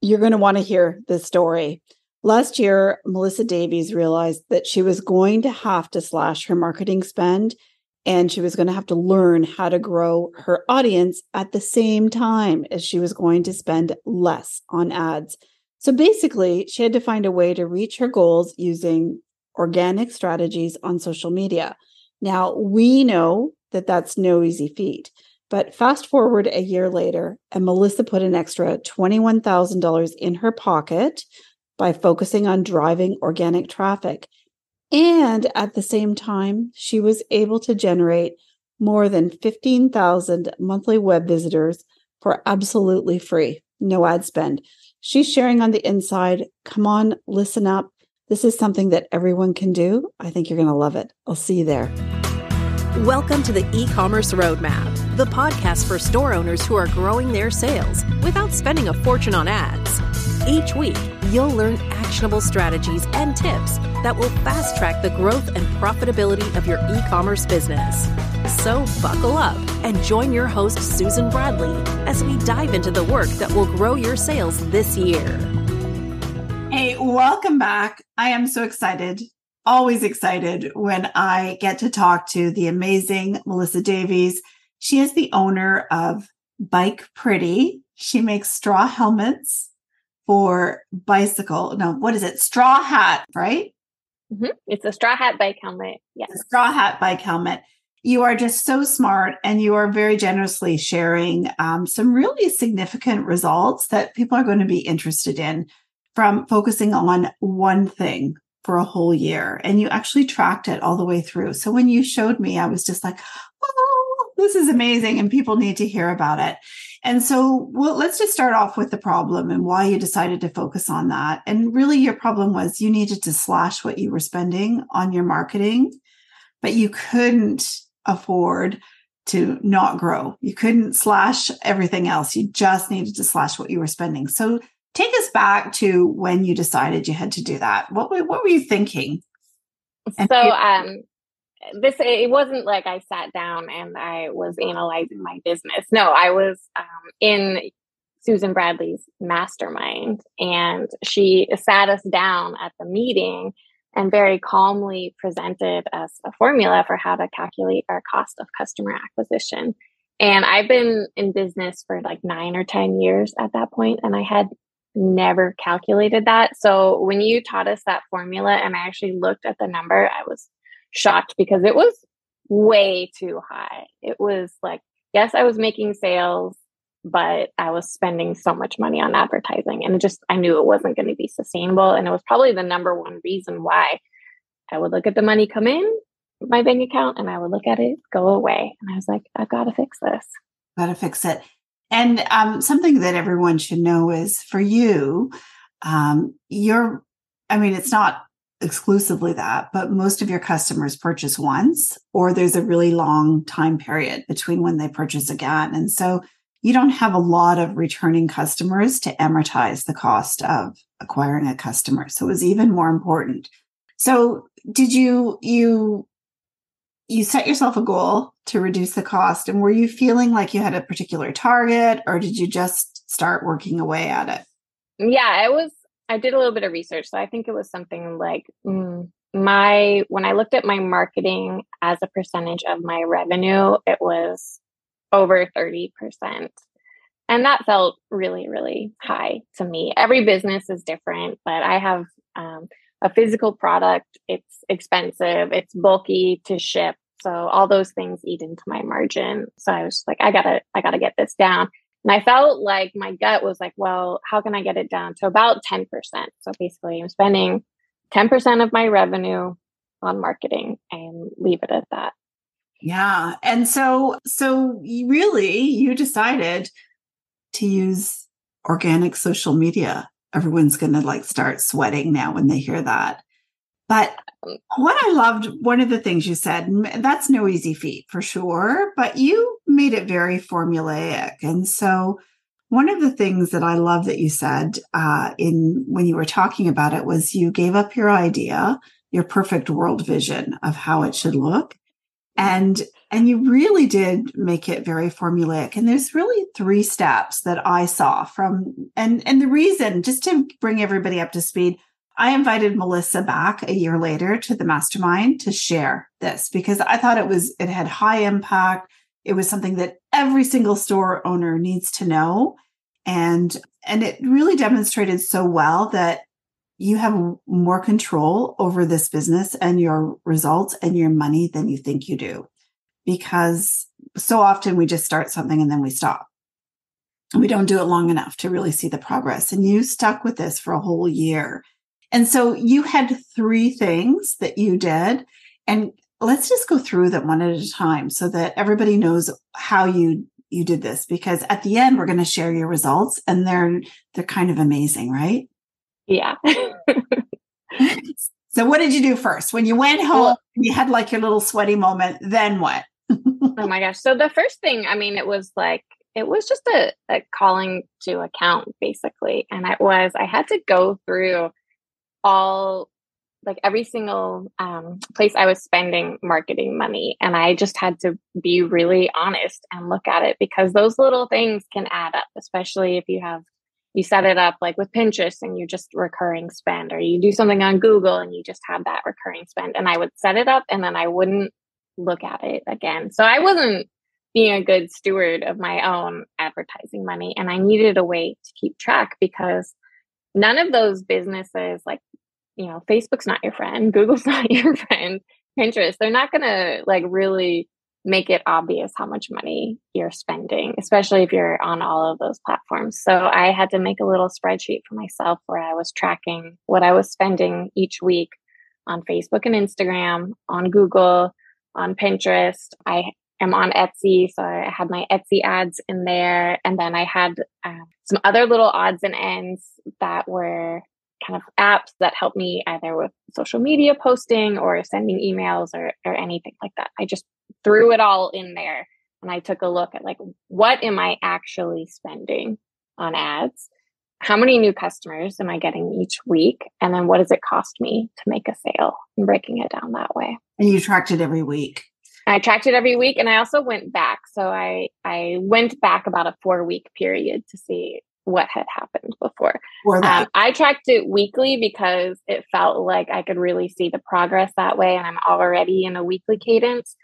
You're going to want to hear this story. Last year, Melissa Davies realized that she was going to have to slash her marketing spend and she was going to have to learn how to grow her audience at the same time as she was going to spend less on ads. So basically, she had to find a way to reach her goals using organic strategies on social media. Now, we know that that's no easy feat. But fast forward a year later, and Melissa put an extra $21,000 in her pocket by focusing on driving organic traffic. And at the same time, she was able to generate more than 15,000 monthly web visitors for absolutely free, no ad spend. She's sharing on the inside. Come on, listen up. This is something that everyone can do. I think you're going to love it. I'll see you there. Welcome to the e commerce roadmap, the podcast for store owners who are growing their sales without spending a fortune on ads. Each week, you'll learn actionable strategies and tips that will fast track the growth and profitability of your e commerce business. So, buckle up and join your host, Susan Bradley, as we dive into the work that will grow your sales this year. Hey, welcome back. I am so excited always excited when I get to talk to the amazing Melissa Davies. She is the owner of Bike Pretty. She makes straw helmets for bicycle. No, what is it? Straw hat, right? Mm-hmm. It's a straw hat bike helmet. Yes. Straw hat bike helmet. You are just so smart and you are very generously sharing um, some really significant results that people are going to be interested in from focusing on one thing for a whole year and you actually tracked it all the way through. So when you showed me, I was just like, oh, this is amazing and people need to hear about it. And so, well, let's just start off with the problem and why you decided to focus on that. And really, your problem was you needed to slash what you were spending on your marketing, but you couldn't afford to not grow. You couldn't slash everything else. You just needed to slash what you were spending. So Take us back to when you decided you had to do that. What were, what were you thinking? so, um, this it wasn't like I sat down and I was analyzing my business. No, I was um, in Susan Bradley's mastermind, and she sat us down at the meeting and very calmly presented us a formula for how to calculate our cost of customer acquisition. And I've been in business for like nine or 10 years at that point, and I had never calculated that. So when you taught us that formula and I actually looked at the number, I was shocked because it was way too high. It was like, yes, I was making sales, but I was spending so much money on advertising and just, I knew it wasn't going to be sustainable. And it was probably the number one reason why I would look at the money come in my bank account and I would look at it go away. And I was like, I've got to fix this. Got to fix it. And um, something that everyone should know is for you, um, you're, I mean, it's not exclusively that, but most of your customers purchase once, or there's a really long time period between when they purchase again. And so you don't have a lot of returning customers to amortize the cost of acquiring a customer. So it was even more important. So did you, you, you set yourself a goal to reduce the cost? And were you feeling like you had a particular target or did you just start working away at it? Yeah, it was, I did a little bit of research. So I think it was something like mm, my, when I looked at my marketing as a percentage of my revenue, it was over 30%. And that felt really, really high to me. Every business is different, but I have um, a physical product. It's expensive, it's bulky to ship so all those things eat into my margin. So I was like, I gotta, I gotta get this down. And I felt like my gut was like, well, how can I get it down to about 10%? So basically I'm spending 10% of my revenue on marketing and leave it at that. Yeah. And so, so really you decided to use organic social media. Everyone's going to like start sweating now when they hear that. But what I loved, one of the things you said, that's no easy feat for sure, but you made it very formulaic. And so, one of the things that I love that you said uh, in when you were talking about it was you gave up your idea, your perfect world vision of how it should look, and And you really did make it very formulaic. And there's really three steps that I saw from and and the reason, just to bring everybody up to speed, I invited Melissa back a year later to the mastermind to share this because I thought it was it had high impact. It was something that every single store owner needs to know. And and it really demonstrated so well that you have more control over this business and your results and your money than you think you do. Because so often we just start something and then we stop. We don't do it long enough to really see the progress. And you stuck with this for a whole year. And so you had three things that you did. And let's just go through them one at a time so that everybody knows how you you did this because at the end we're going to share your results and they're they're kind of amazing, right? Yeah. so what did you do first? When you went home, well, you had like your little sweaty moment, then what? Oh my gosh. So the first thing, I mean, it was like it was just a, a calling to account basically. And it was I had to go through all like every single um, place I was spending marketing money. And I just had to be really honest and look at it because those little things can add up, especially if you have you set it up like with Pinterest and you're just recurring spend, or you do something on Google and you just have that recurring spend. And I would set it up and then I wouldn't look at it again. So I wasn't being a good steward of my own advertising money. And I needed a way to keep track because none of those businesses, like, you know, Facebook's not your friend, Google's not your friend, Pinterest, they're not going to like really make it obvious how much money you're spending, especially if you're on all of those platforms. So I had to make a little spreadsheet for myself where I was tracking what I was spending each week on Facebook and Instagram, on Google, on Pinterest. I am on Etsy, so I had my Etsy ads in there. And then I had uh, some other little odds and ends that were kind of apps that help me either with social media posting or sending emails or, or anything like that. I just threw it all in there and I took a look at like, what am I actually spending on ads? How many new customers am I getting each week? And then what does it cost me to make a sale and breaking it down that way? And you tracked it every week. I tracked it every week and I also went back. So I I went back about a four week period to see what had happened before. Um, I tracked it weekly because it felt like I could really see the progress that way, and I'm already in a weekly cadence.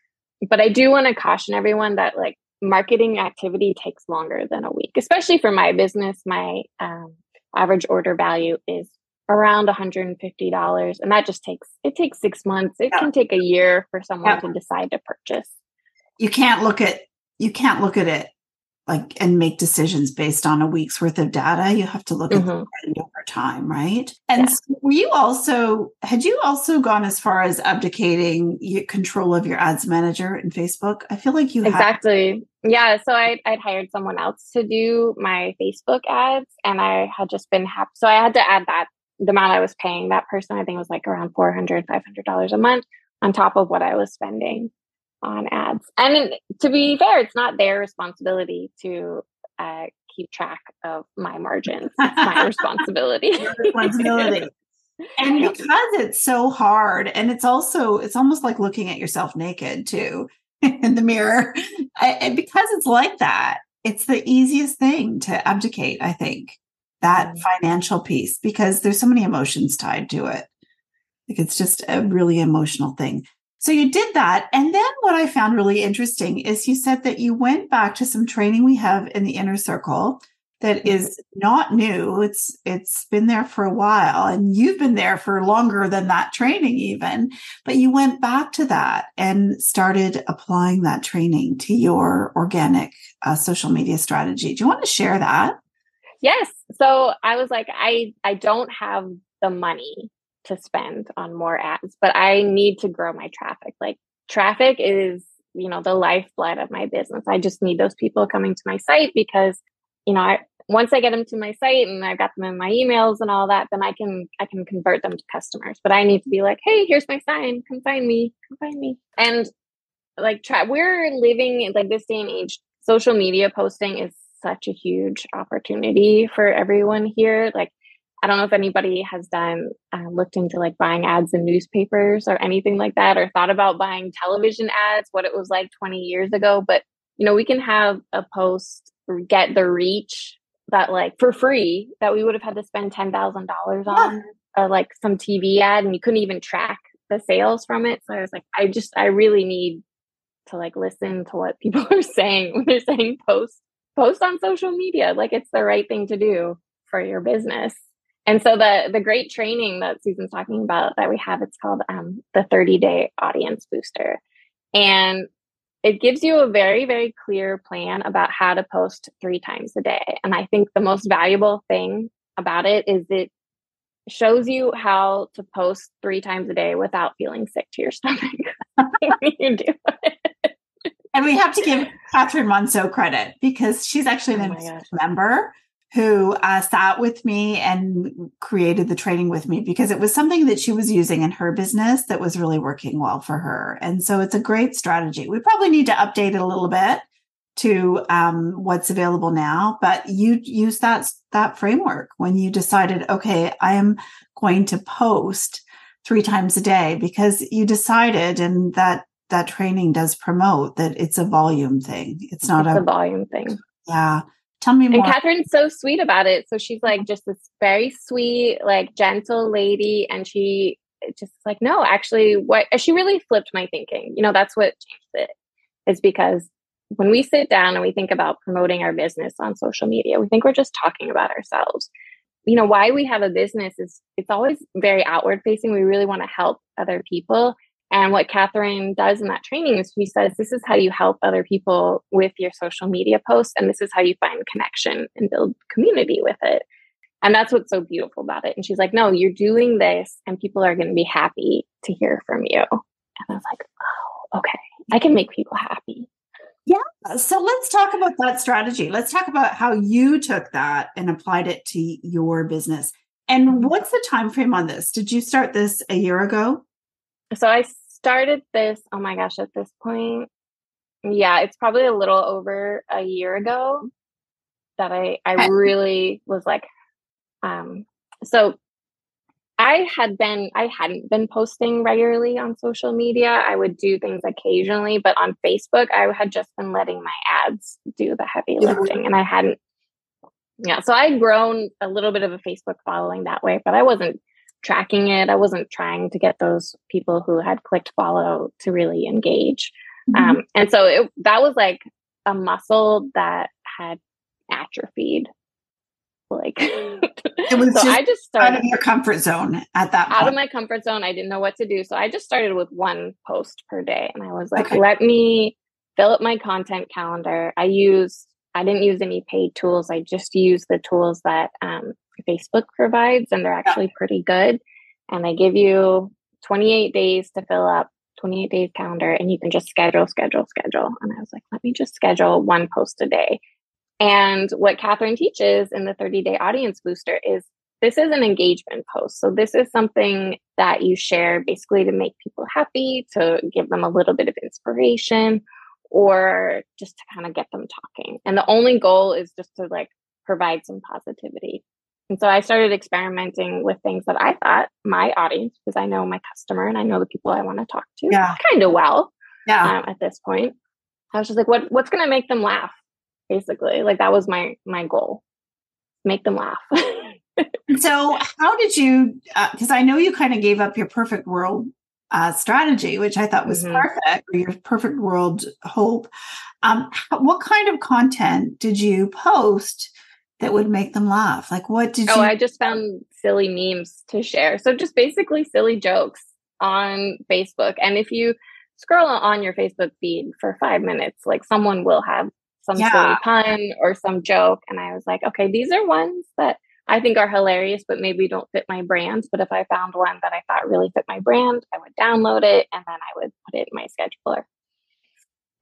But I do want to caution everyone that like marketing activity takes longer than a week, especially for my business. My um, average order value is around $150 and that just takes it takes six months it yeah. can take a year for someone yeah. to decide to purchase you can't look at you can't look at it like and make decisions based on a week's worth of data you have to look mm-hmm. at the over time right and yeah. so were you also had you also gone as far as abdicating control of your ads manager in facebook i feel like you exactly yeah so I, i'd hired someone else to do my facebook ads and i had just been happy so i had to add that the amount i was paying that person i think was like around 400 500 dollars a month on top of what i was spending on ads. And to be fair, it's not their responsibility to uh, keep track of my margins. It's my responsibility. responsibility. And because it's so hard, and it's also it's almost like looking at yourself naked too in the mirror. And because it's like that, it's the easiest thing to abdicate. I think that mm-hmm. financial piece because there's so many emotions tied to it. Like it's just a really emotional thing. So you did that. And then what I found really interesting is you said that you went back to some training we have in the inner circle that mm-hmm. not new. It's it's been there for a while and you've been there for longer than that training even. But you went back to that and started applying that training to your organic uh, social media strategy. Do you want to share that? Yes. So I was like I I don't have the money to spend on more ads, but I need to grow my traffic. Like traffic is, you know, the lifeblood of my business. I just need those people coming to my site because, you know, I, once I get them to my site and I've got them in my emails and all that, then I can I can convert them to customers. But I need to be like, hey, here's my sign. Come find me. Come find me. And like, try. We're living like this day and age. Social media posting is such a huge opportunity for everyone here. Like I don't know if anybody has done uh, looked into like buying ads in newspapers or anything like that, or thought about buying television ads, what it was like 20 years ago. But you know, we can have a post get the reach that like for free that we would have had to spend ten thousand dollars on, yeah. like some TV ad, and you couldn't even track the sales from it. So I was like, I just I really need to like listen to what people are saying when they're saying post post on social media. Like it's the right thing to do for your business. And so the the great training that Susan's talking about that we have, it's called um, the 30 day audience booster. And it gives you a very, very clear plan about how to post three times a day. And I think the most valuable thing about it is it shows you how to post three times a day without feeling sick to your stomach you do it. And we have to give Catherine Monceau credit because she's actually oh an member who uh, sat with me and created the training with me because it was something that she was using in her business that was really working well for her. And so it's a great strategy. We probably need to update it a little bit to um, what's available now, but you use that that framework when you decided, okay, I am going to post three times a day because you decided, and that that training does promote that it's a volume thing. It's not it's a, a volume thing. Yeah. Tell me more. And Catherine's so sweet about it. So she's like just this very sweet, like gentle lady. And she just like, no, actually, what she really flipped my thinking. You know, that's what changed it, is because when we sit down and we think about promoting our business on social media, we think we're just talking about ourselves. You know, why we have a business is it's always very outward facing. We really want to help other people. And what Catherine does in that training is she says, this is how you help other people with your social media posts. And this is how you find connection and build community with it. And that's what's so beautiful about it. And she's like, no, you're doing this and people are going to be happy to hear from you. And I was like, oh, okay, I can make people happy. Yeah. So let's talk about that strategy. Let's talk about how you took that and applied it to your business. And mm-hmm. what's the time frame on this? Did you start this a year ago? So I started this, oh my gosh, at this point, yeah, it's probably a little over a year ago that I I really was like um so I had been I hadn't been posting regularly on social media. I would do things occasionally, but on Facebook I had just been letting my ads do the heavy lifting and I hadn't yeah, so I'd grown a little bit of a Facebook following that way, but I wasn't tracking it. I wasn't trying to get those people who had clicked follow to really engage. Mm-hmm. Um, and so it, that was like a muscle that had atrophied. Like it was so I just started out of your comfort zone at that point. Out of my comfort zone. I didn't know what to do. So I just started with one post per day. And I was like, okay. let me fill up my content calendar. I use I didn't use any paid tools. I just used the tools that um, Facebook provides, and they're actually pretty good. And they give you 28 days to fill up 28 days calendar, and you can just schedule, schedule, schedule. And I was like, let me just schedule one post a day. And what Catherine teaches in the 30 day audience booster is this is an engagement post. So, this is something that you share basically to make people happy, to give them a little bit of inspiration, or just to kind of get them talking. And the only goal is just to like provide some positivity. And so I started experimenting with things that I thought my audience, because I know my customer and I know the people I want to talk to yeah. kind of well. Yeah. Um, at this point, I was just like, what What's going to make them laugh? Basically, like that was my my goal, make them laugh. so, how did you? Because uh, I know you kind of gave up your perfect world uh, strategy, which I thought was mm-hmm. perfect, or your perfect world hope. Um, what kind of content did you post that would make them laugh? Like, what did oh, you? Oh, I just found silly memes to share. So, just basically silly jokes on Facebook. And if you scroll on your Facebook feed for five minutes, like someone will have some yeah. silly pun or some joke. And I was like, okay, these are ones that I think are hilarious, but maybe don't fit my brand. But if I found one that I thought really fit my brand, I would download it and then I would put it in my scheduler.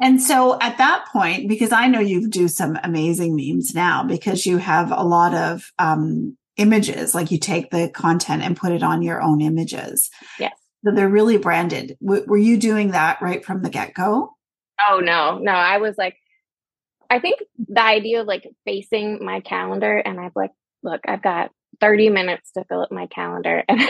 And so at that point, because I know you do some amazing memes now because you have a lot of um, images, like you take the content and put it on your own images. Yes. So they're really branded. W- were you doing that right from the get go? Oh, no, no. I was like, I think the idea of like facing my calendar and I've like, look, I've got 30 minutes to fill up my calendar and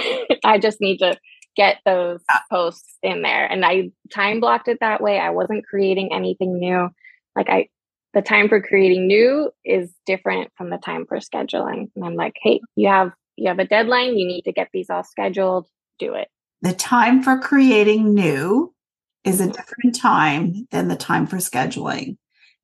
I just need to get those posts in there. And I time blocked it that way. I wasn't creating anything new. Like I the time for creating new is different from the time for scheduling. And I'm like, hey, you have you have a deadline, you need to get these all scheduled, do it. The time for creating new is a different time than the time for scheduling.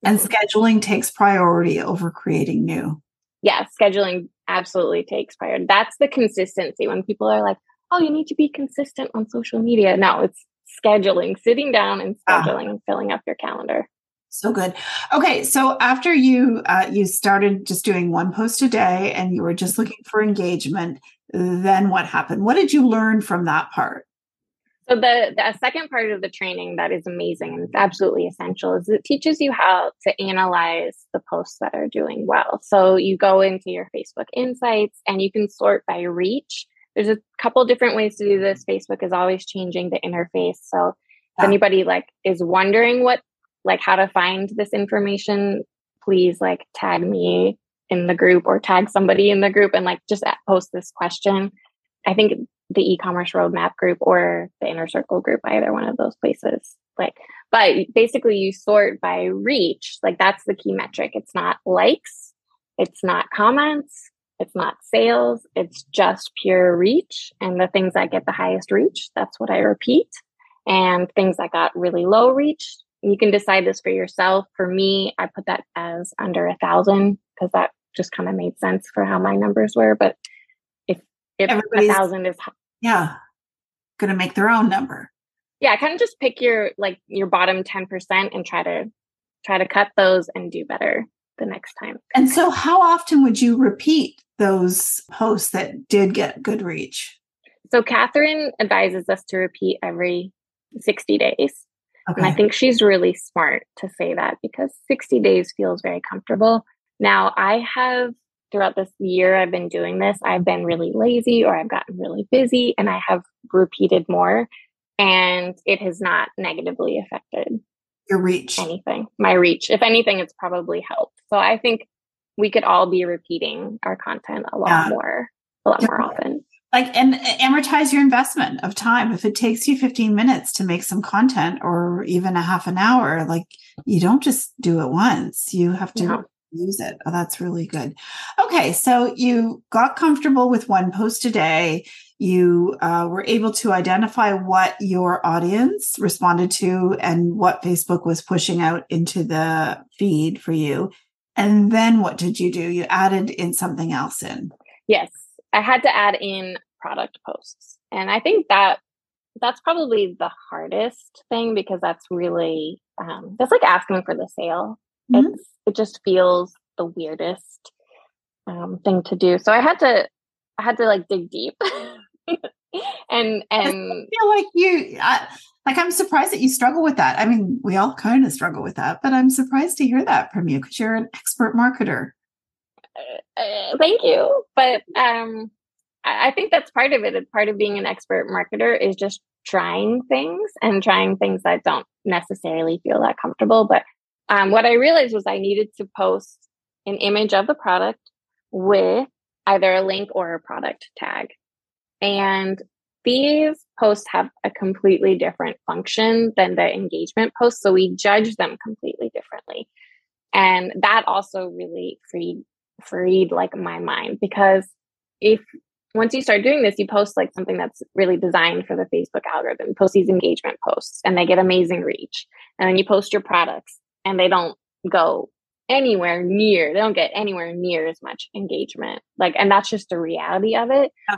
And mm-hmm. scheduling takes priority over creating new. Yeah, scheduling absolutely takes priority. That's the consistency. When people are like, oh, you need to be consistent on social media. No, it's scheduling, sitting down and ah. scheduling and filling up your calendar. So good. Okay, so after you uh, you started just doing one post a day and you were just looking for engagement, then what happened? What did you learn from that part? So the, the second part of the training that is amazing and it's absolutely essential is it teaches you how to analyze the posts that are doing well. So you go into your Facebook insights and you can sort by reach. There's a couple different ways to do this. Facebook is always changing the interface. So if anybody like is wondering what like how to find this information, please like tag me in the group or tag somebody in the group and like just post this question. I think the e-commerce roadmap group or the inner circle group either one of those places like but basically you sort by reach like that's the key metric it's not likes it's not comments it's not sales it's just pure reach and the things that get the highest reach that's what i repeat. And things that got really low reach you can decide this for yourself. For me i put that as under a thousand because that just kind of made sense for how my numbers were but if if a thousand is yeah. Going to make their own number. Yeah kind of just pick your like your bottom 10% and try to try to cut those and do better the next time. And so how often would you repeat those posts that did get good reach? So catherine advises us to repeat every 60 days. Okay. and i think she's really smart to say that because 60 days feels very comfortable. Now i have throughout this year I've been doing this, I've been really lazy or I've gotten really busy and I have repeated more and it has not negatively affected your reach. Anything. My reach. If anything, it's probably helped. So I think we could all be repeating our content a lot yeah. more, a lot yeah. more often. Like and uh, amortize your investment of time. If it takes you 15 minutes to make some content or even a half an hour, like you don't just do it once. You have to no use it. Oh, that's really good. Okay, so you got comfortable with one post a day. You uh, were able to identify what your audience responded to and what Facebook was pushing out into the feed for you. And then what did you do? You added in something else in. Yes, I had to add in product posts. And I think that that's probably the hardest thing because that's really um, that's like asking for the sale. Mm-hmm. It's it just feels the weirdest um, thing to do. So I had to I had to like dig deep. and and I feel like you I, like I'm surprised that you struggle with that. I mean, we all kind of struggle with that, but I'm surprised to hear that from you because you're an expert marketer. Uh, uh, thank you, but um, I, I think that's part of it. Part of being an expert marketer is just trying things and trying things that don't necessarily feel that comfortable, but um, what I realized was I needed to post an image of the product with either a link or a product tag. And these posts have a completely different function than the engagement posts. So we judge them completely differently. And that also really freed freed like my mind because if once you start doing this, you post like something that's really designed for the Facebook algorithm, post these engagement posts and they get amazing reach. And then you post your products and they don't go anywhere near they don't get anywhere near as much engagement like and that's just the reality of it. Yeah.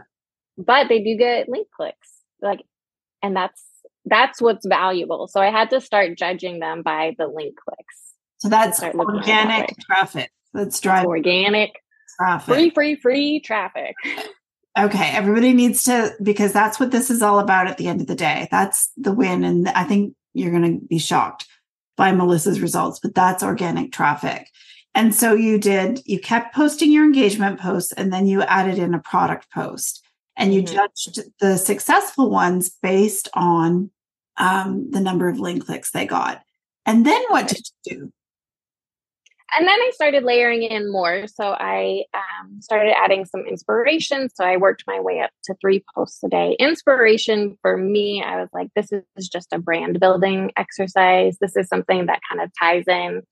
but they do get link clicks like and that's that's what's valuable. So i had to start judging them by the link clicks so that's organic that traffic let's drive organic traffic. free free free traffic. Okay everybody needs to because that's what this is all about at the end of the day. That's the win and i think you're going to be shocked by Melissa's results, but that's organic traffic. And so you did, you kept posting your engagement posts and then you added in a product post and you mm-hmm. judged the successful ones based on um, the number of link clicks they got. And then what did you do? And then I started layering in more. So I um, started adding some inspiration. So I worked my way up to three posts a day. Inspiration for me, I was like, this is just a brand building exercise. This is something that kind of ties in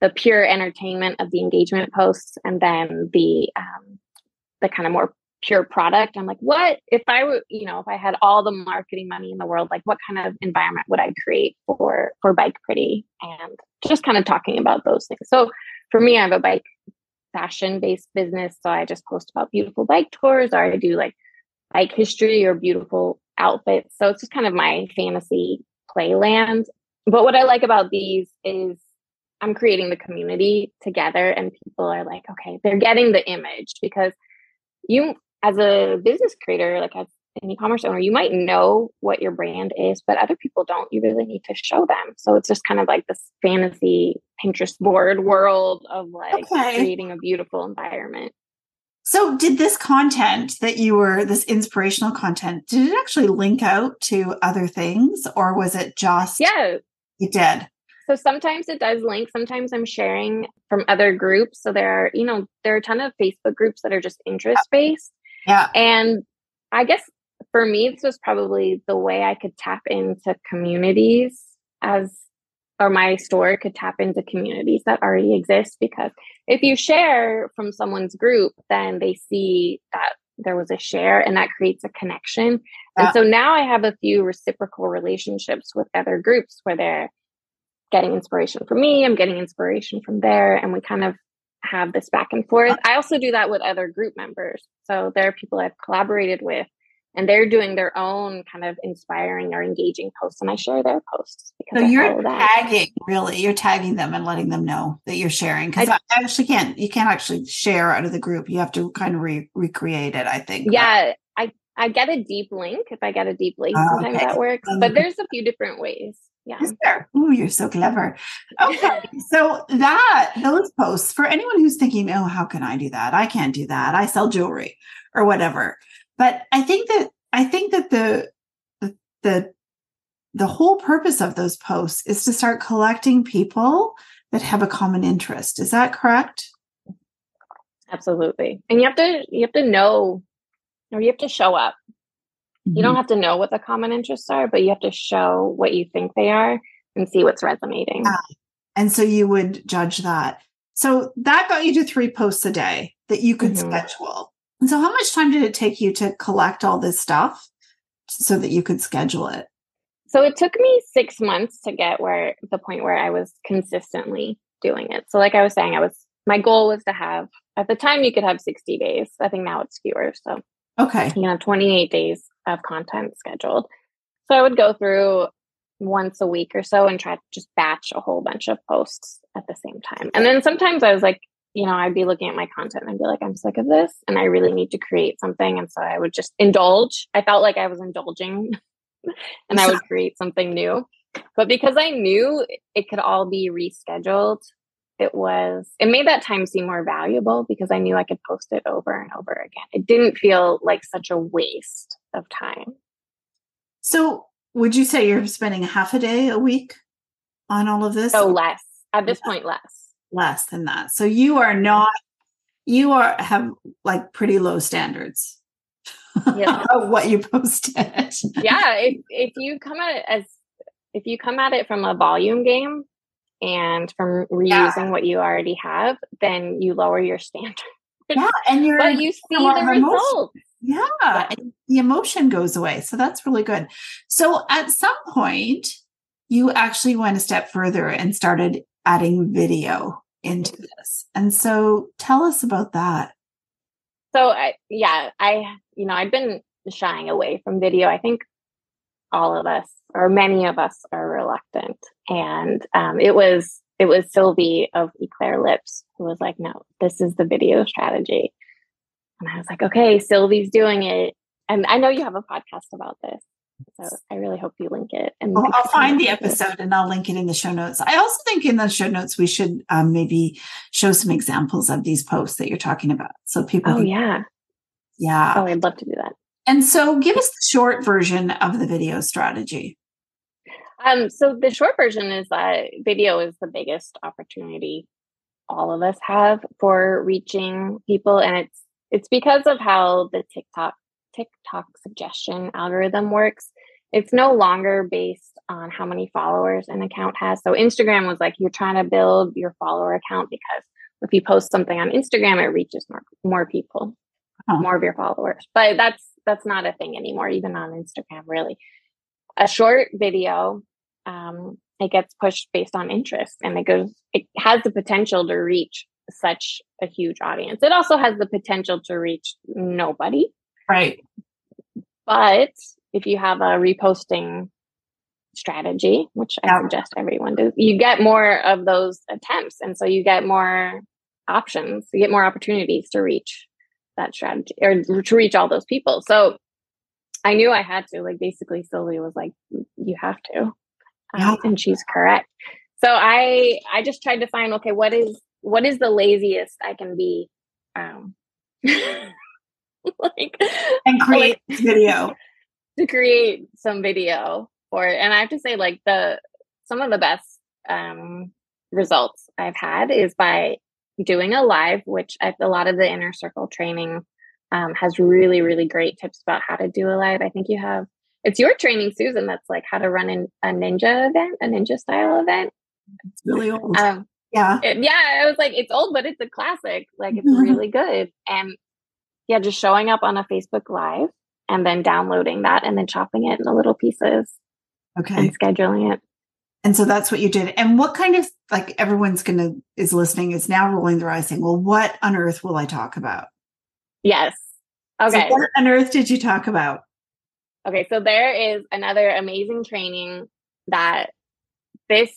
the pure entertainment of the engagement posts and then the um, the kind of more pure product. I'm like, what if I were, you know, if I had all the marketing money in the world, like what kind of environment would I create for for Bike Pretty? And just kind of talking about those things. So for me, I have a bike fashion based business. So I just post about beautiful bike tours or I do like bike history or beautiful outfits. So it's just kind of my fantasy playland. But what I like about these is I'm creating the community together and people are like, okay, they're getting the image because you as a business creator, like as an e-commerce owner, you might know what your brand is, but other people don't. You really need to show them. So it's just kind of like this fantasy Pinterest board world of like okay. creating a beautiful environment. So did this content that you were this inspirational content, did it actually link out to other things or was it just Yeah. It did. So sometimes it does link. Sometimes I'm sharing from other groups. So there are, you know, there are a ton of Facebook groups that are just oh. interest based. Yeah. And I guess for me, this was probably the way I could tap into communities as, or my store could tap into communities that already exist. Because if you share from someone's group, then they see that there was a share and that creates a connection. Yeah. And so now I have a few reciprocal relationships with other groups where they're getting inspiration from me, I'm getting inspiration from there, and we kind of have this back and forth. I also do that with other group members. So there are people I've collaborated with and they're doing their own kind of inspiring or engaging posts and I share their posts. So you're tagging really, you're tagging them and letting them know that you're sharing because I, I, actually can't, you can't actually share out of the group. You have to kind of re- recreate it, I think. Yeah. I, I get a deep link. If I get a deep link, oh, sometimes okay. that works, um, but there's a few different ways yeah. Oh, you're so clever. Okay. so that those posts for anyone who's thinking, oh, how can I do that? I can't do that. I sell jewelry or whatever. But I think that I think that the the the, the whole purpose of those posts is to start collecting people that have a common interest. Is that correct? Absolutely. And you have to you have to know or you have to show up Mm-hmm. You don't mm-hmm. have to know what the common interests are, but you have to show what you think they are and see what's resonating. Yeah. And so you would judge that. So that got you to three posts a day that you could mm-hmm. schedule. And so, how much time did it take you to collect all this stuff so that you could schedule it? So, it took me six months to get where the point where I was consistently doing it. So, like I was saying, I was my goal was to have at the time you could have 60 days. I think now it's fewer. So, okay, you know, 28 days of content scheduled. So I would go through once a week or so and try to just batch a whole bunch of posts at the same time. And then sometimes I was like, you know, I'd be looking at my content and I'd be like, I'm sick of this and I really need to create something. And so I would just indulge. I felt like I was indulging and I would create something new. But because I knew it could all be rescheduled, it was, it made that time seem more valuable because I knew I could post it over and over again. It didn't feel like such a waste of time. So, would you say you're spending half a day a week on all of this? Oh, less. At this point, less. Less than that. So you are not. You are have like pretty low standards. Yeah. of what you posted. yeah, if if you come at it as if you come at it from a volume game and from reusing yeah. what you already have, then you lower your standard. Yeah, and you're but you see the results. Yeah, yeah. the emotion goes away. So that's really good. So at some point, you actually went a step further and started adding video into mm-hmm. this. And so tell us about that. So I, yeah, I, you know, I've been shying away from video. I think all of us or many of us are reluctant. And um, it was it was Sylvie of Eclair Lips who was like, no, this is the video strategy. And I was like, okay, Sylvie's doing it. And I know you have a podcast about this. So I really hope you link it. And I'll, I'll find the episode and I'll link it in the show notes. I also think in the show notes we should um, maybe show some examples of these posts that you're talking about, so people. Oh can, yeah, yeah. Oh, I'd love to do that. And so, give us the short version of the video strategy. Um, so the short version is that video is the biggest opportunity all of us have for reaching people and it's it's because of how the TikTok TikTok suggestion algorithm works. It's no longer based on how many followers an account has. So Instagram was like you're trying to build your follower account because if you post something on Instagram, it reaches more more people, oh. more of your followers. But that's that's not a thing anymore, even on Instagram, really. A short video, um, it gets pushed based on interest and it goes it has the potential to reach such a huge audience. It also has the potential to reach nobody. Right. But if you have a reposting strategy, which I suggest everyone do, you get more of those attempts. And so you get more options, you get more opportunities to reach that strategy or to reach all those people. So I knew I had to, like, basically, Sylvia was like, you have to. Um, and she's correct. So I, I just tried to find, okay, what is, what is the laziest I can be? Um, like, and create like, video to create some video for it. And I have to say, like, the, some of the best, um, results I've had is by doing a live, which I, a lot of the inner circle training um, has really, really great tips about how to do a live. I think you have, it's your training, Susan, that's like how to run an, a ninja event, a ninja style event. It's really old. Um, yeah. It, yeah. I was like, it's old, but it's a classic. Like it's really good. And yeah, just showing up on a Facebook live and then downloading that and then chopping it into little pieces. Okay. And scheduling it. And so that's what you did. And what kind of like everyone's gonna is listening is now rolling their eyes saying, Well, what on earth will I talk about? Yes. Okay. So what on earth did you talk about? Okay, so there is another amazing training that this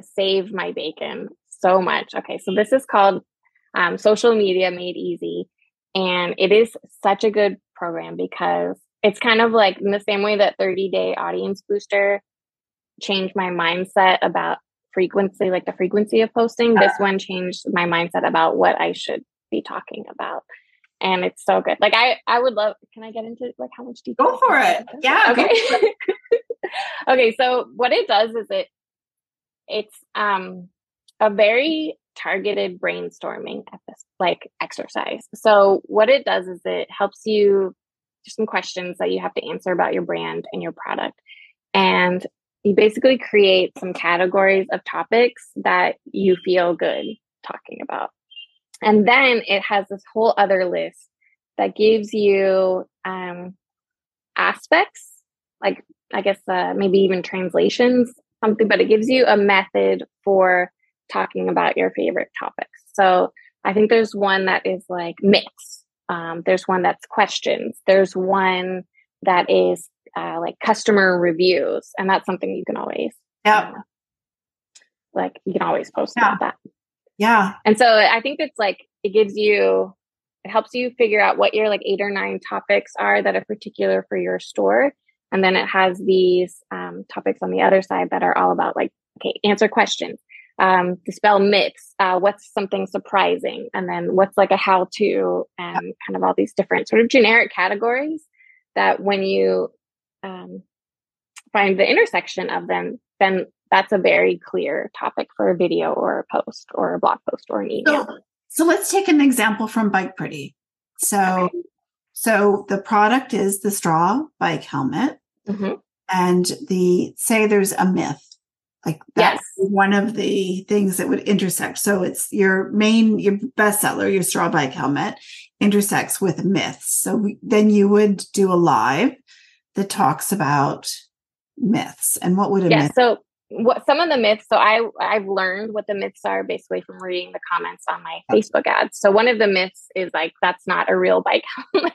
saved my bacon so much. Okay, so this is called um, Social Media Made Easy. And it is such a good program because it's kind of like in the same way that 30 Day Audience Booster changed my mindset about frequency, like the frequency of posting. This one changed my mindset about what I should be talking about. And it's so good. Like I, I would love. Can I get into like how much detail? Go for it. Yeah. Okay. okay. So what it does is it, it's um a very targeted brainstorming like exercise. So what it does is it helps you some questions that you have to answer about your brand and your product. And you basically create some categories of topics that you feel good talking about. And then it has this whole other list that gives you um, aspects, like I guess uh, maybe even translations, something, but it gives you a method for talking about your favorite topics. So I think there's one that is like mix. Um, there's one that's questions. There's one that is uh, like customer reviews, and that's something you can always yeah, uh, like you can always post yeah. about that. Yeah, and so I think it's like it gives you it helps you figure out what your like eight or nine topics are that are particular for your store, and then it has these um, topics on the other side that are all about like okay, answer questions. Um, dispel myths. Uh, what's something surprising, and then what's like a how-to, and kind of all these different sort of generic categories that when you um, find the intersection of them, then that's a very clear topic for a video or a post or a blog post or an email. So, so let's take an example from Bike Pretty. So, okay. so the product is the straw bike helmet, mm-hmm. and the say there's a myth like that's yes. one of the things that would intersect. So it's your main, your bestseller, your straw bike helmet intersects with myths. So we, then you would do a live that talks about myths and what would a yeah, myth so what some of the myths so i i've learned what the myths are basically from reading the comments on my facebook ads. So one of the myths is like that's not a real bike helmet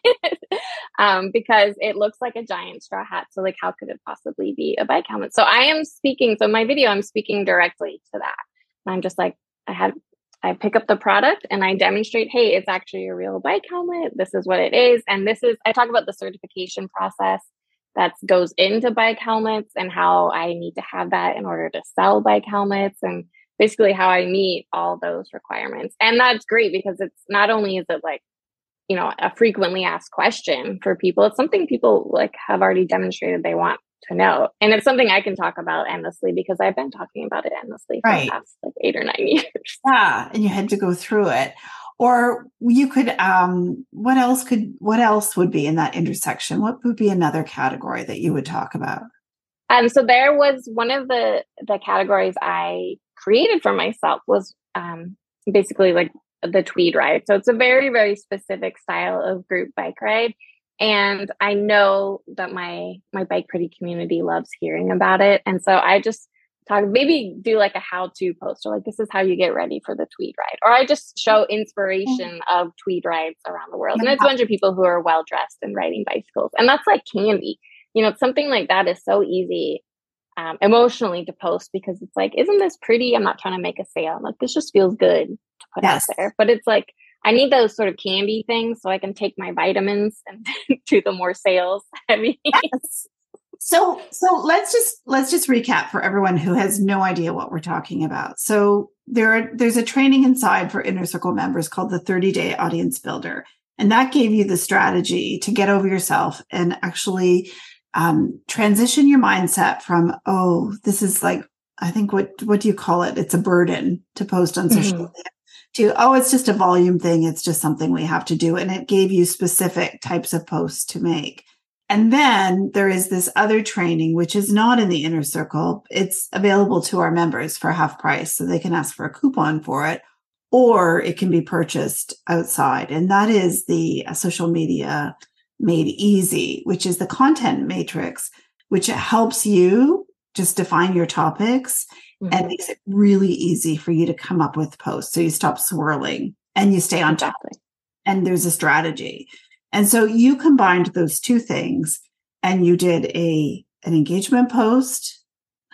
um, because it looks like a giant straw hat. So like how could it possibly be a bike helmet? So i am speaking so my video i'm speaking directly to that. And i'm just like i had I pick up the product and I demonstrate, hey, it's actually a real bike helmet. This is what it is. And this is, I talk about the certification process that goes into bike helmets and how I need to have that in order to sell bike helmets and basically how I meet all those requirements. And that's great because it's not only is it like, you know, a frequently asked question for people, it's something people like have already demonstrated they want to know. And it's something I can talk about endlessly because I've been talking about it endlessly for right. the past like eight or nine years. Yeah. And you had to go through it. Or you could um what else could what else would be in that intersection? What would be another category that you would talk about? Um so there was one of the the categories I created for myself was um basically like the tweed ride. So it's a very, very specific style of group bike ride and i know that my my bike pretty community loves hearing about it and so i just talk maybe do like a how to post or like this is how you get ready for the tweed ride or i just show mm-hmm. inspiration of tweed rides around the world and it's a bunch of people who are well dressed and riding bicycles and that's like candy you know something like that is so easy um, emotionally to post because it's like isn't this pretty i'm not trying to make a sale I'm like this just feels good to put yes. out there but it's like I need those sort of candy things so I can take my vitamins and do the more sales heavy. Yes. So so let's just let's just recap for everyone who has no idea what we're talking about. So there are there's a training inside for inner circle members called the 30 day audience builder. And that gave you the strategy to get over yourself and actually um, transition your mindset from, oh, this is like, I think what what do you call it? It's a burden to post on social mm-hmm. media to, oh, it's just a volume thing. It's just something we have to do. And it gave you specific types of posts to make. And then there is this other training, which is not in the inner circle. It's available to our members for half price. So they can ask for a coupon for it, or it can be purchased outside. And that is the uh, social media made easy, which is the content matrix, which helps you just define your topics mm-hmm. and makes it really easy for you to come up with posts. So you stop swirling and you stay on topic. And there's a strategy. And so you combined those two things and you did a an engagement post,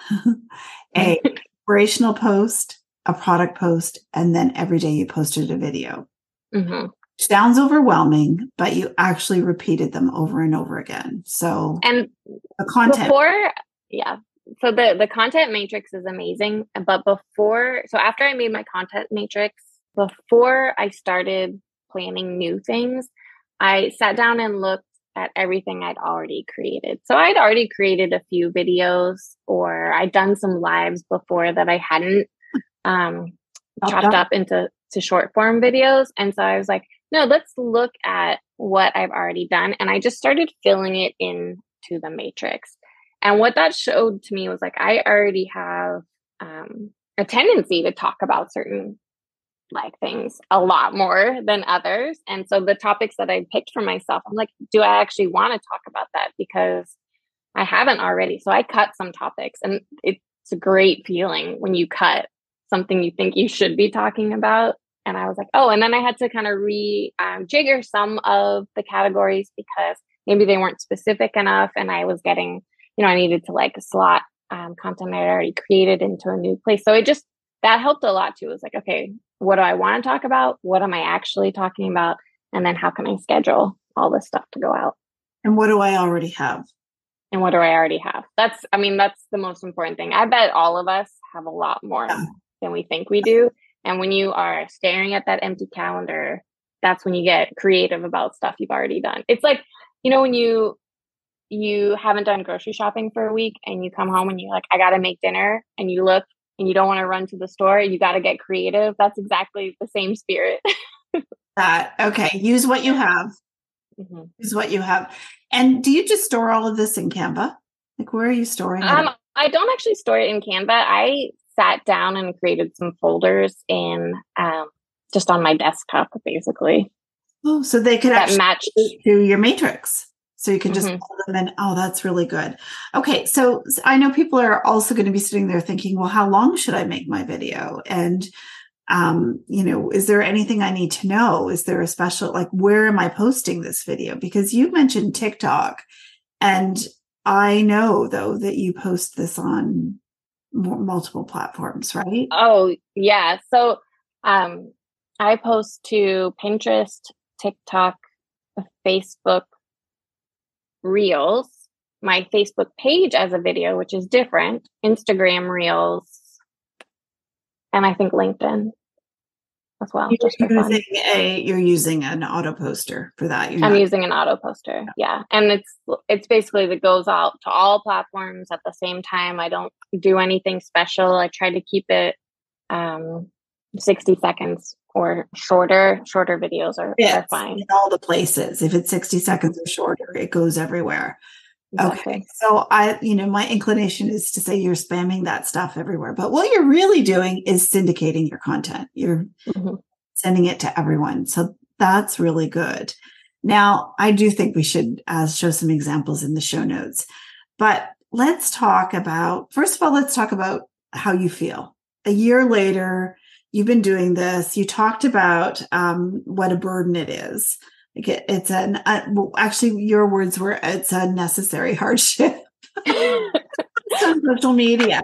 a inspirational post, a product post, and then every day you posted a video. Mm-hmm. Sounds overwhelming, but you actually repeated them over and over again. So and the content before, yeah, so the the content matrix is amazing but before so after i made my content matrix before i started planning new things i sat down and looked at everything i'd already created. So i'd already created a few videos or i'd done some lives before that i hadn't um chopped up into to short form videos. And so i was like no let's look at what i've already done. And i just started filling it in to the matrix. And what that showed to me was like, I already have um, a tendency to talk about certain like things a lot more than others. And so the topics that I picked for myself, I'm like, do I actually want to talk about that? Because I haven't already. So I cut some topics and it's a great feeling when you cut something you think you should be talking about. And I was like, oh, and then I had to kind of re um, some of the categories because maybe they weren't specific enough and I was getting you know, I needed to like slot um, content I already created into a new place. So it just, that helped a lot too. It was like, okay, what do I want to talk about? What am I actually talking about? And then how can I schedule all this stuff to go out? And what do I already have? And what do I already have? That's, I mean, that's the most important thing. I bet all of us have a lot more yeah. than we think we do. And when you are staring at that empty calendar, that's when you get creative about stuff you've already done. It's like, you know, when you you haven't done grocery shopping for a week and you come home and you're like, I got to make dinner, and you look and you don't want to run to the store, you got to get creative. That's exactly the same spirit. that okay. Use what you have. Mm-hmm. Use what you have. And do you just store all of this in Canva? Like, where are you storing it? Um, I don't actually store it in Canva. I sat down and created some folders in um, just on my desktop, basically. Oh, so they could that actually match to your matrix. So you can just mm-hmm. pull them in. Oh, that's really good. Okay. So I know people are also going to be sitting there thinking, well, how long should I make my video? And, um, you know, is there anything I need to know? Is there a special, like, where am I posting this video? Because you mentioned TikTok and I know though that you post this on multiple platforms, right? Oh, yeah. So, um, I post to Pinterest, TikTok, Facebook, Reels, my Facebook page as a video, which is different, Instagram Reels, and I think LinkedIn. as well. You're using, a, you're using an auto poster for that. You're I'm not... using an auto poster. Yeah. And it's it's basically that goes out to all platforms at the same time. I don't do anything special. I try to keep it um 60 seconds or shorter. Shorter videos are, are fine. In all the places. If it's 60 seconds or shorter, it goes everywhere. Exactly. Okay. So I, you know, my inclination is to say you're spamming that stuff everywhere. But what you're really doing is syndicating your content. You're mm-hmm. sending it to everyone. So that's really good. Now, I do think we should uh, show some examples in the show notes. But let's talk about, first of all, let's talk about how you feel. A year later, you've been doing this. You talked about um, what a burden it is. It's an uh, well, actually your words were it's a necessary hardship. Social media.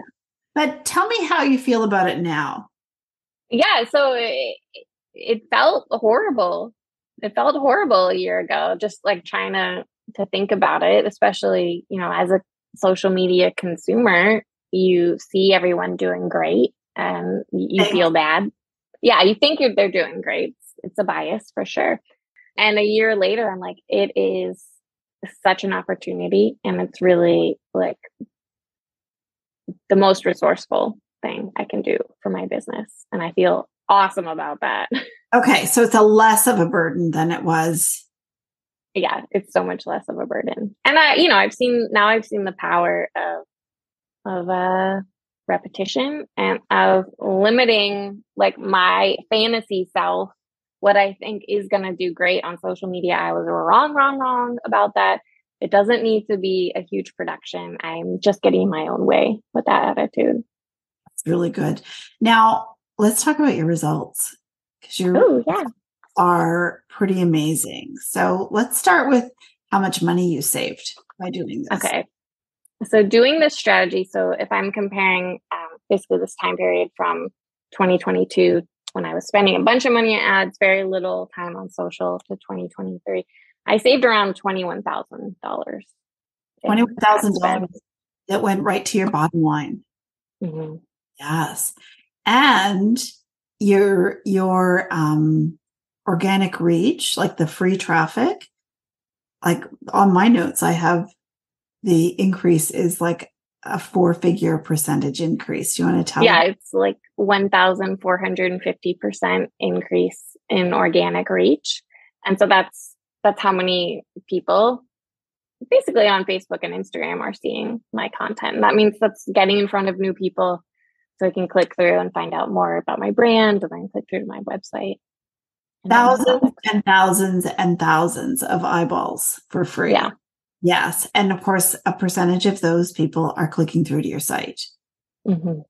But tell me how you feel about it now. Yeah so it, it felt horrible. It felt horrible a year ago just like trying to to think about it especially you know as a social media consumer you see everyone doing great and you feel bad yeah you think they're doing great it's a bias for sure and a year later, I'm like, it is such an opportunity. And it's really like the most resourceful thing I can do for my business. And I feel awesome about that. Okay. So it's a less of a burden than it was. Yeah. It's so much less of a burden. And I, you know, I've seen now I've seen the power of, of, uh, repetition and of limiting like my fantasy self what I think is going to do great on social media. I was wrong, wrong, wrong about that. It doesn't need to be a huge production. I'm just getting my own way with that attitude. That's really good. Now, let's talk about your results because your Ooh, yeah. are pretty amazing. So let's start with how much money you saved by doing this. Okay. So doing this strategy, so if I'm comparing um, basically this time period from 2022 when I was spending a bunch of money on ads, very little time on social to 2023, I saved around $21,000. $21,000 that went right to your bottom line. Mm-hmm. Yes. And your, your, um, organic reach, like the free traffic, like on my notes, I have the increase is like a four figure percentage increase. Do you want to tell Yeah, me? it's like 1,450% increase in organic reach. And so that's that's how many people basically on Facebook and Instagram are seeing my content. And that means that's getting in front of new people so I can click through and find out more about my brand and then click through to my website. Thousands and thousands and thousands of eyeballs for free. Yeah. Yes. And of course, a percentage of those people are clicking through to your site. Mm-hmm.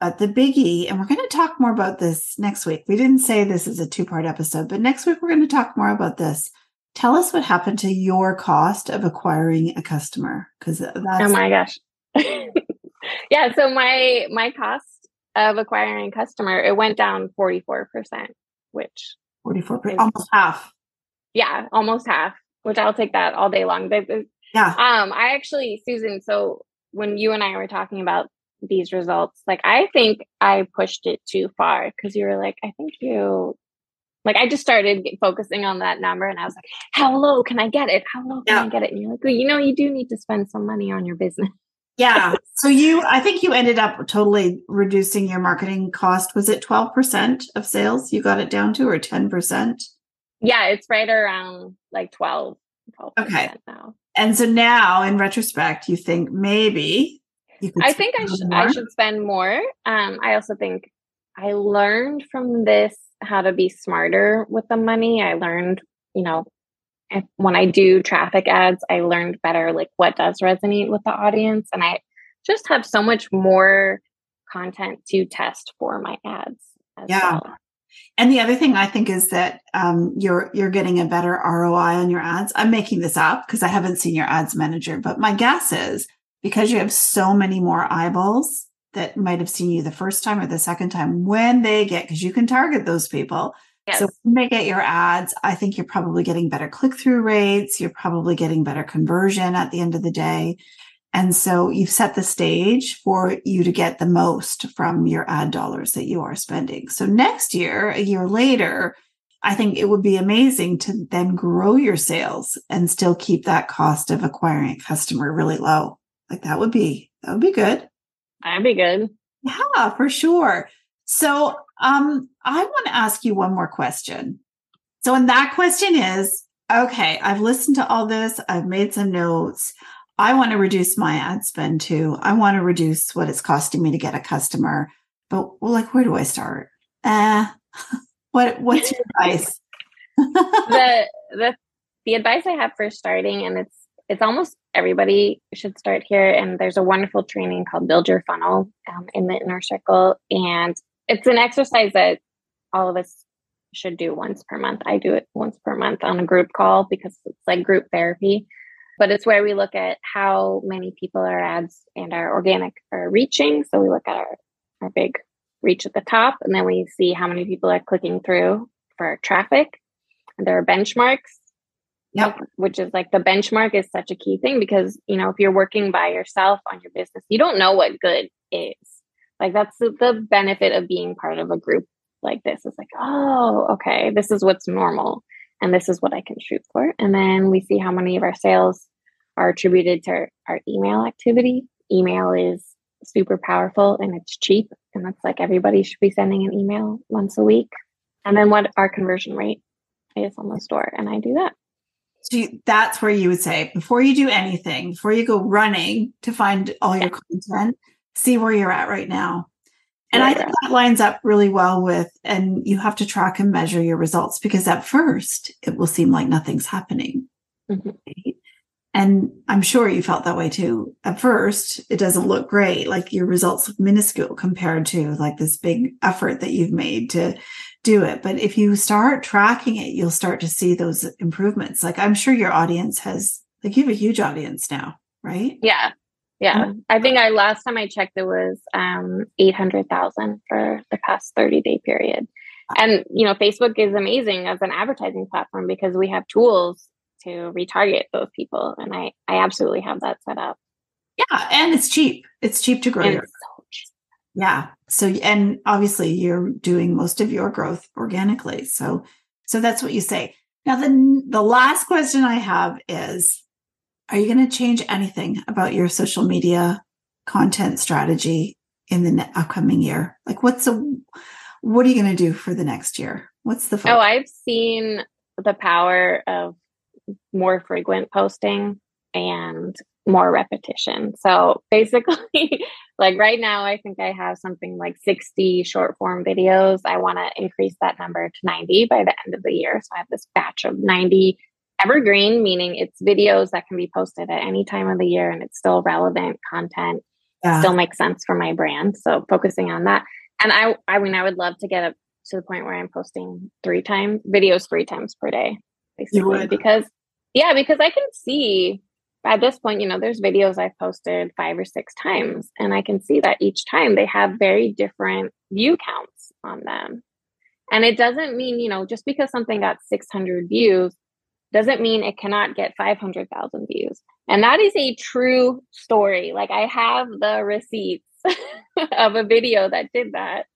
But the biggie, and we're going to talk more about this next week. We didn't say this is a two part episode, but next week we're going to talk more about this. Tell us what happened to your cost of acquiring a customer. Because that's. Oh my gosh. yeah. So my, my cost of acquiring a customer, it went down 44%, which 44%, almost half. Yeah, almost half which I'll take that all day long. But, yeah. Um, I actually, Susan, so when you and I were talking about these results, like I think I pushed it too far because you were like, I think you like I just started focusing on that number and I was like, how low can I get it? How low can yeah. I get it? And you're like, well, you know, you do need to spend some money on your business. Yeah. so you, I think you ended up totally reducing your marketing cost. Was it 12% of sales you got it down to or 10%? Yeah, it's right around like 12. 12 okay. Now. And so now in retrospect, you think maybe you I think I should I should spend more. Um, I also think I learned from this how to be smarter with the money. I learned, you know, if, when I do traffic ads, I learned better like what does resonate with the audience. And I just have so much more content to test for my ads. yeah. Well. And the other thing I think is that um, you're you're getting a better ROI on your ads. I'm making this up because I haven't seen your ads manager, but my guess is because you have so many more eyeballs that might have seen you the first time or the second time when they get because you can target those people. Yes. So when they get your ads, I think you're probably getting better click through rates. You're probably getting better conversion at the end of the day. And so you've set the stage for you to get the most from your ad dollars that you are spending. So next year, a year later, I think it would be amazing to then grow your sales and still keep that cost of acquiring a customer really low. Like that would be, that would be good. That'd be good. Yeah, for sure. So, um, I want to ask you one more question. So, and that question is, okay, I've listened to all this. I've made some notes. I want to reduce my ad spend too. I want to reduce what it's costing me to get a customer. But well, like, where do I start? Uh, what what's your advice? the the the advice I have for starting, and it's it's almost everybody should start here. And there's a wonderful training called Build Your Funnel um, in the Inner Circle, and it's an exercise that all of us should do once per month. I do it once per month on a group call because it's like group therapy. But it's where we look at how many people our ads and our organic are reaching. So we look at our, our big reach at the top, and then we see how many people are clicking through for traffic. And there are benchmarks. Yep. Which is like the benchmark is such a key thing because, you know, if you're working by yourself on your business, you don't know what good is. Like that's the, the benefit of being part of a group like this. It's like, oh, okay, this is what's normal and this is what I can shoot for. And then we see how many of our sales are attributed to our, our email activity. Email is super powerful and it's cheap. And that's like everybody should be sending an email once a week. And then what our conversion rate is on the store. And I do that. So you, that's where you would say before you do anything, before you go running to find all your content, see where you're at right now. And I think that lines up really well with, and you have to track and measure your results because at first it will seem like nothing's happening. Mm-hmm. Right? And I'm sure you felt that way too. At first, it doesn't look great. Like your results look minuscule compared to like this big effort that you've made to do it. But if you start tracking it, you'll start to see those improvements. Like I'm sure your audience has, like you have a huge audience now, right? Yeah. Yeah. Mm-hmm. I think I last time I checked it was um 800,000 for the past 30 day period. And you know, Facebook is amazing as an advertising platform because we have tools to retarget those people. And I, I absolutely have that set up. Yeah. And it's cheap. It's cheap to grow. Your- so yeah. So, and obviously you're doing most of your growth organically. So, so that's what you say. Now, the, the last question I have is, are you going to change anything about your social media content strategy in the upcoming year? Like what's a, what are you going to do for the next year? What's the, focus? oh, I've seen the power of more frequent posting and more repetition. So basically, like right now, I think I have something like 60 short form videos. I want to increase that number to 90 by the end of the year. So I have this batch of 90 evergreen, meaning it's videos that can be posted at any time of the year and it's still relevant content, yeah. still makes sense for my brand. So focusing on that. And I, I mean, I would love to get up to the point where I'm posting three times videos, three times per day basically because yeah because i can see at this point you know there's videos i've posted five or six times and i can see that each time they have very different view counts on them and it doesn't mean you know just because something got 600 views doesn't mean it cannot get 500,000 views. And that is a true story. Like i have the receipts of a video that did that.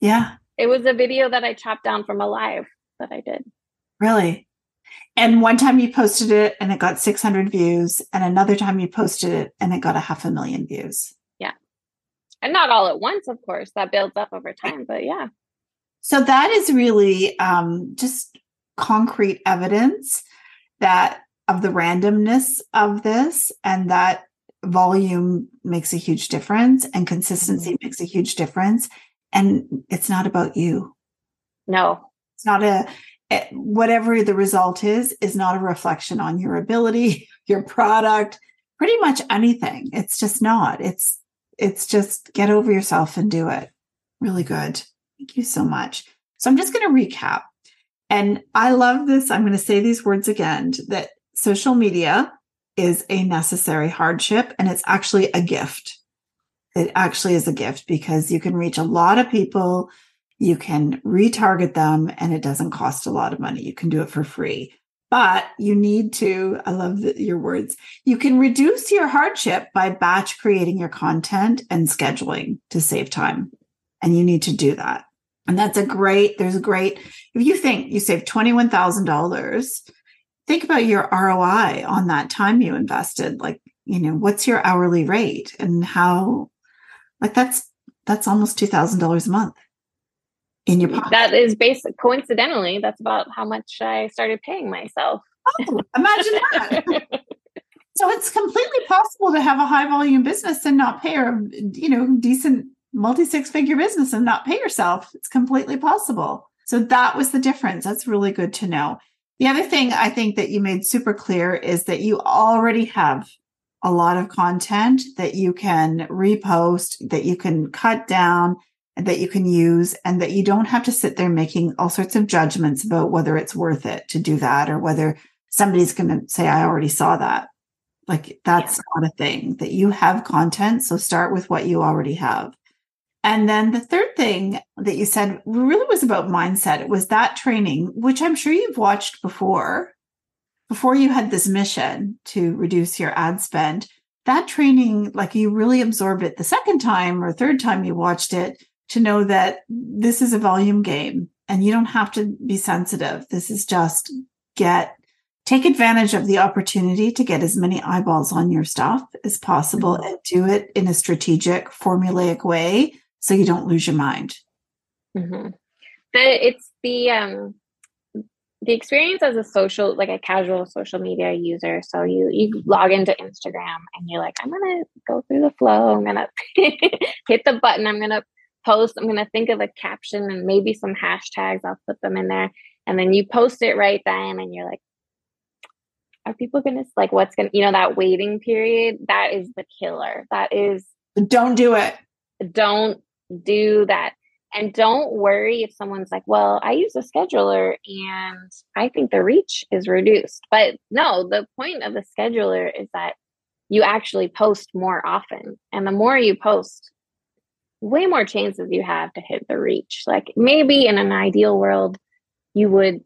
Yeah. It was a video that i chopped down from a live that i did. Really? And one time you posted it and it got 600 views, and another time you posted it and it got a half a million views. Yeah. And not all at once, of course, that builds up over time, but yeah. So that is really um, just concrete evidence that of the randomness of this and that volume makes a huge difference and consistency mm-hmm. makes a huge difference. And it's not about you. No. It's not a Eh, whatever the result is, is not a reflection on your ability, your product, pretty much anything. It's just not. It's, it's just get over yourself and do it. Really good. Thank you so much. So I'm just going to recap. And I love this. I'm going to say these words again that social media is a necessary hardship and it's actually a gift. It actually is a gift because you can reach a lot of people you can retarget them and it doesn't cost a lot of money. You can do it for free. but you need to, I love the, your words, you can reduce your hardship by batch creating your content and scheduling to save time. And you need to do that. And that's a great, there's a great, if you think you save $21,000, think about your ROI on that time you invested. Like, you know, what's your hourly rate and how, like, that's, that's almost $2,000 a month in your pocket. That is basic. Coincidentally, that's about how much I started paying myself. Oh, imagine that. so it's completely possible to have a high volume business and not pay a, you know, decent multi six figure business and not pay yourself. It's completely possible. So that was the difference. That's really good to know. The other thing I think that you made super clear is that you already have a lot of content that you can repost, that you can cut down, that you can use, and that you don't have to sit there making all sorts of judgments about whether it's worth it to do that or whether somebody's going to say, I already saw that. Like that's yeah. not a thing that you have content. So start with what you already have. And then the third thing that you said really was about mindset. It was that training, which I'm sure you've watched before, before you had this mission to reduce your ad spend. That training, like you really absorbed it the second time or third time you watched it to know that this is a volume game and you don't have to be sensitive. This is just get, take advantage of the opportunity to get as many eyeballs on your stuff as possible and do it in a strategic, formulaic way so you don't lose your mind. Mm-hmm. The, it's the um, the experience as a social, like a casual social media user. So you you log into Instagram and you're like, I'm gonna go through the flow. I'm gonna hit the button. I'm gonna post. I'm gonna think of a caption and maybe some hashtags. I'll put them in there, and then you post it right then, and you're like, are people gonna like what's gonna you know that waiting period? That is the killer. That is don't do it. Don't do that. And don't worry if someone's like, well, I use a scheduler and I think the reach is reduced. But no, the point of the scheduler is that you actually post more often. And the more you post, way more chances you have to hit the reach. Like maybe in an ideal world, you would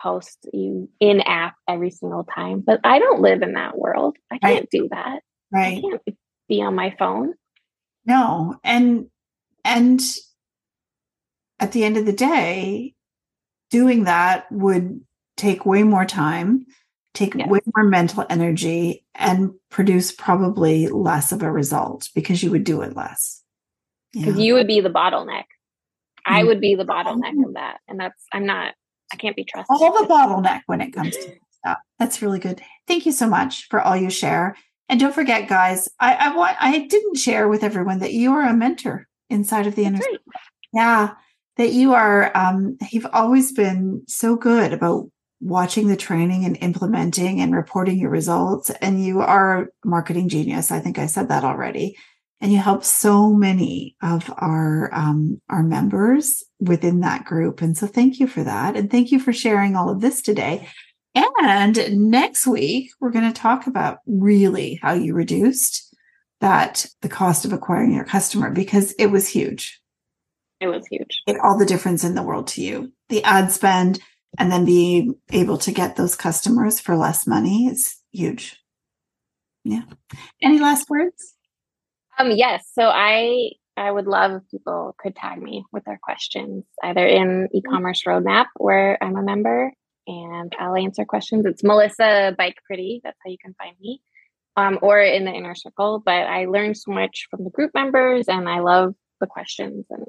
post you in app every single time, but I don't live in that world. I can't right. do that. Right. I can't be on my phone. No. And and at the end of the day, doing that would take way more time, take way more mental energy, and produce probably less of a result because you would do it less. Because you would be the bottleneck. I would be the mm-hmm. bottleneck of that. And that's, I'm not, I can't be trusted. All the bottleneck when it comes to stuff. That's really good. Thank you so much for all you share. And don't forget, guys, I, I want I didn't share with everyone that you are a mentor inside of the inner yeah that you are um you've always been so good about watching the training and implementing and reporting your results and you are a marketing genius i think i said that already. And you help so many of our um, our members within that group. And so thank you for that. And thank you for sharing all of this today. And next week we're going to talk about really how you reduced that the cost of acquiring your customer because it was huge. It was huge. It all the difference in the world to you. The ad spend and then being able to get those customers for less money is huge. Yeah. Any last words? Um yes, so I I would love if people could tag me with their questions either in e-commerce roadmap where I'm a member and I'll answer questions. It's Melissa Bike Pretty. That's how you can find me um, or in the inner circle. But I learned so much from the group members, and I love the questions, and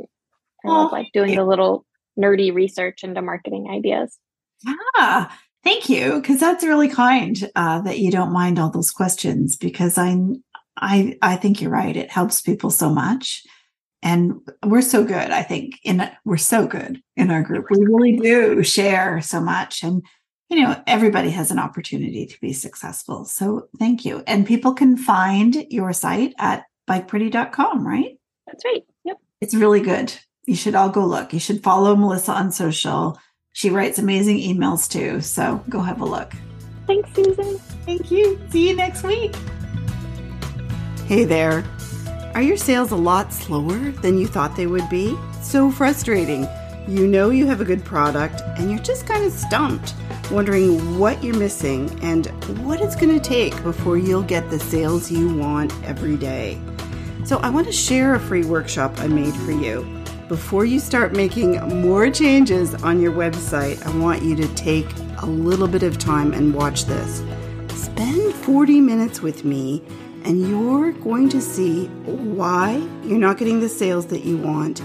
I love like doing the little nerdy research into marketing ideas. Yeah, thank you, because that's really kind uh, that you don't mind all those questions. Because I, I, I think you're right. It helps people so much. And we're so good, I think, in we're so good in our group. We really do share so much. And you know, everybody has an opportunity to be successful. So thank you. And people can find your site at bikepretty.com, right? That's right. Yep. It's really good. You should all go look. You should follow Melissa on social. She writes amazing emails too. So go have a look. Thanks, Susan. Thank you. See you next week. Hey there. Are your sales a lot slower than you thought they would be? So frustrating. You know you have a good product and you're just kind of stumped wondering what you're missing and what it's going to take before you'll get the sales you want every day. So, I want to share a free workshop I made for you. Before you start making more changes on your website, I want you to take a little bit of time and watch this. Spend 40 minutes with me, and you're going to see why you're not getting the sales that you want,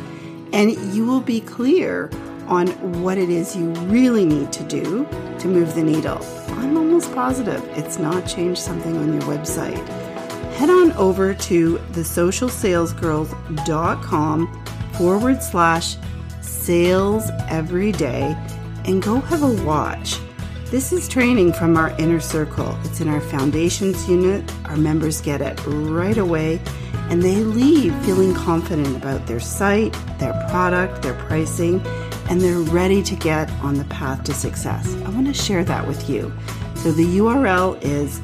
and you will be clear on what it is you really need to do to move the needle. I'm almost positive it's not changed something on your website. Head on over to thesocialsalesgirls.com forward slash sales every day and go have a watch. This is training from our inner circle. It's in our foundations unit. Our members get it right away and they leave feeling confident about their site, their product, their pricing, and they're ready to get on the path to success. I want to share that with you. So the URL is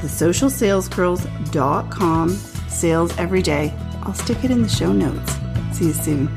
thesocialsalesgirls.com sales every day. I'll stick it in the show notes. See you soon.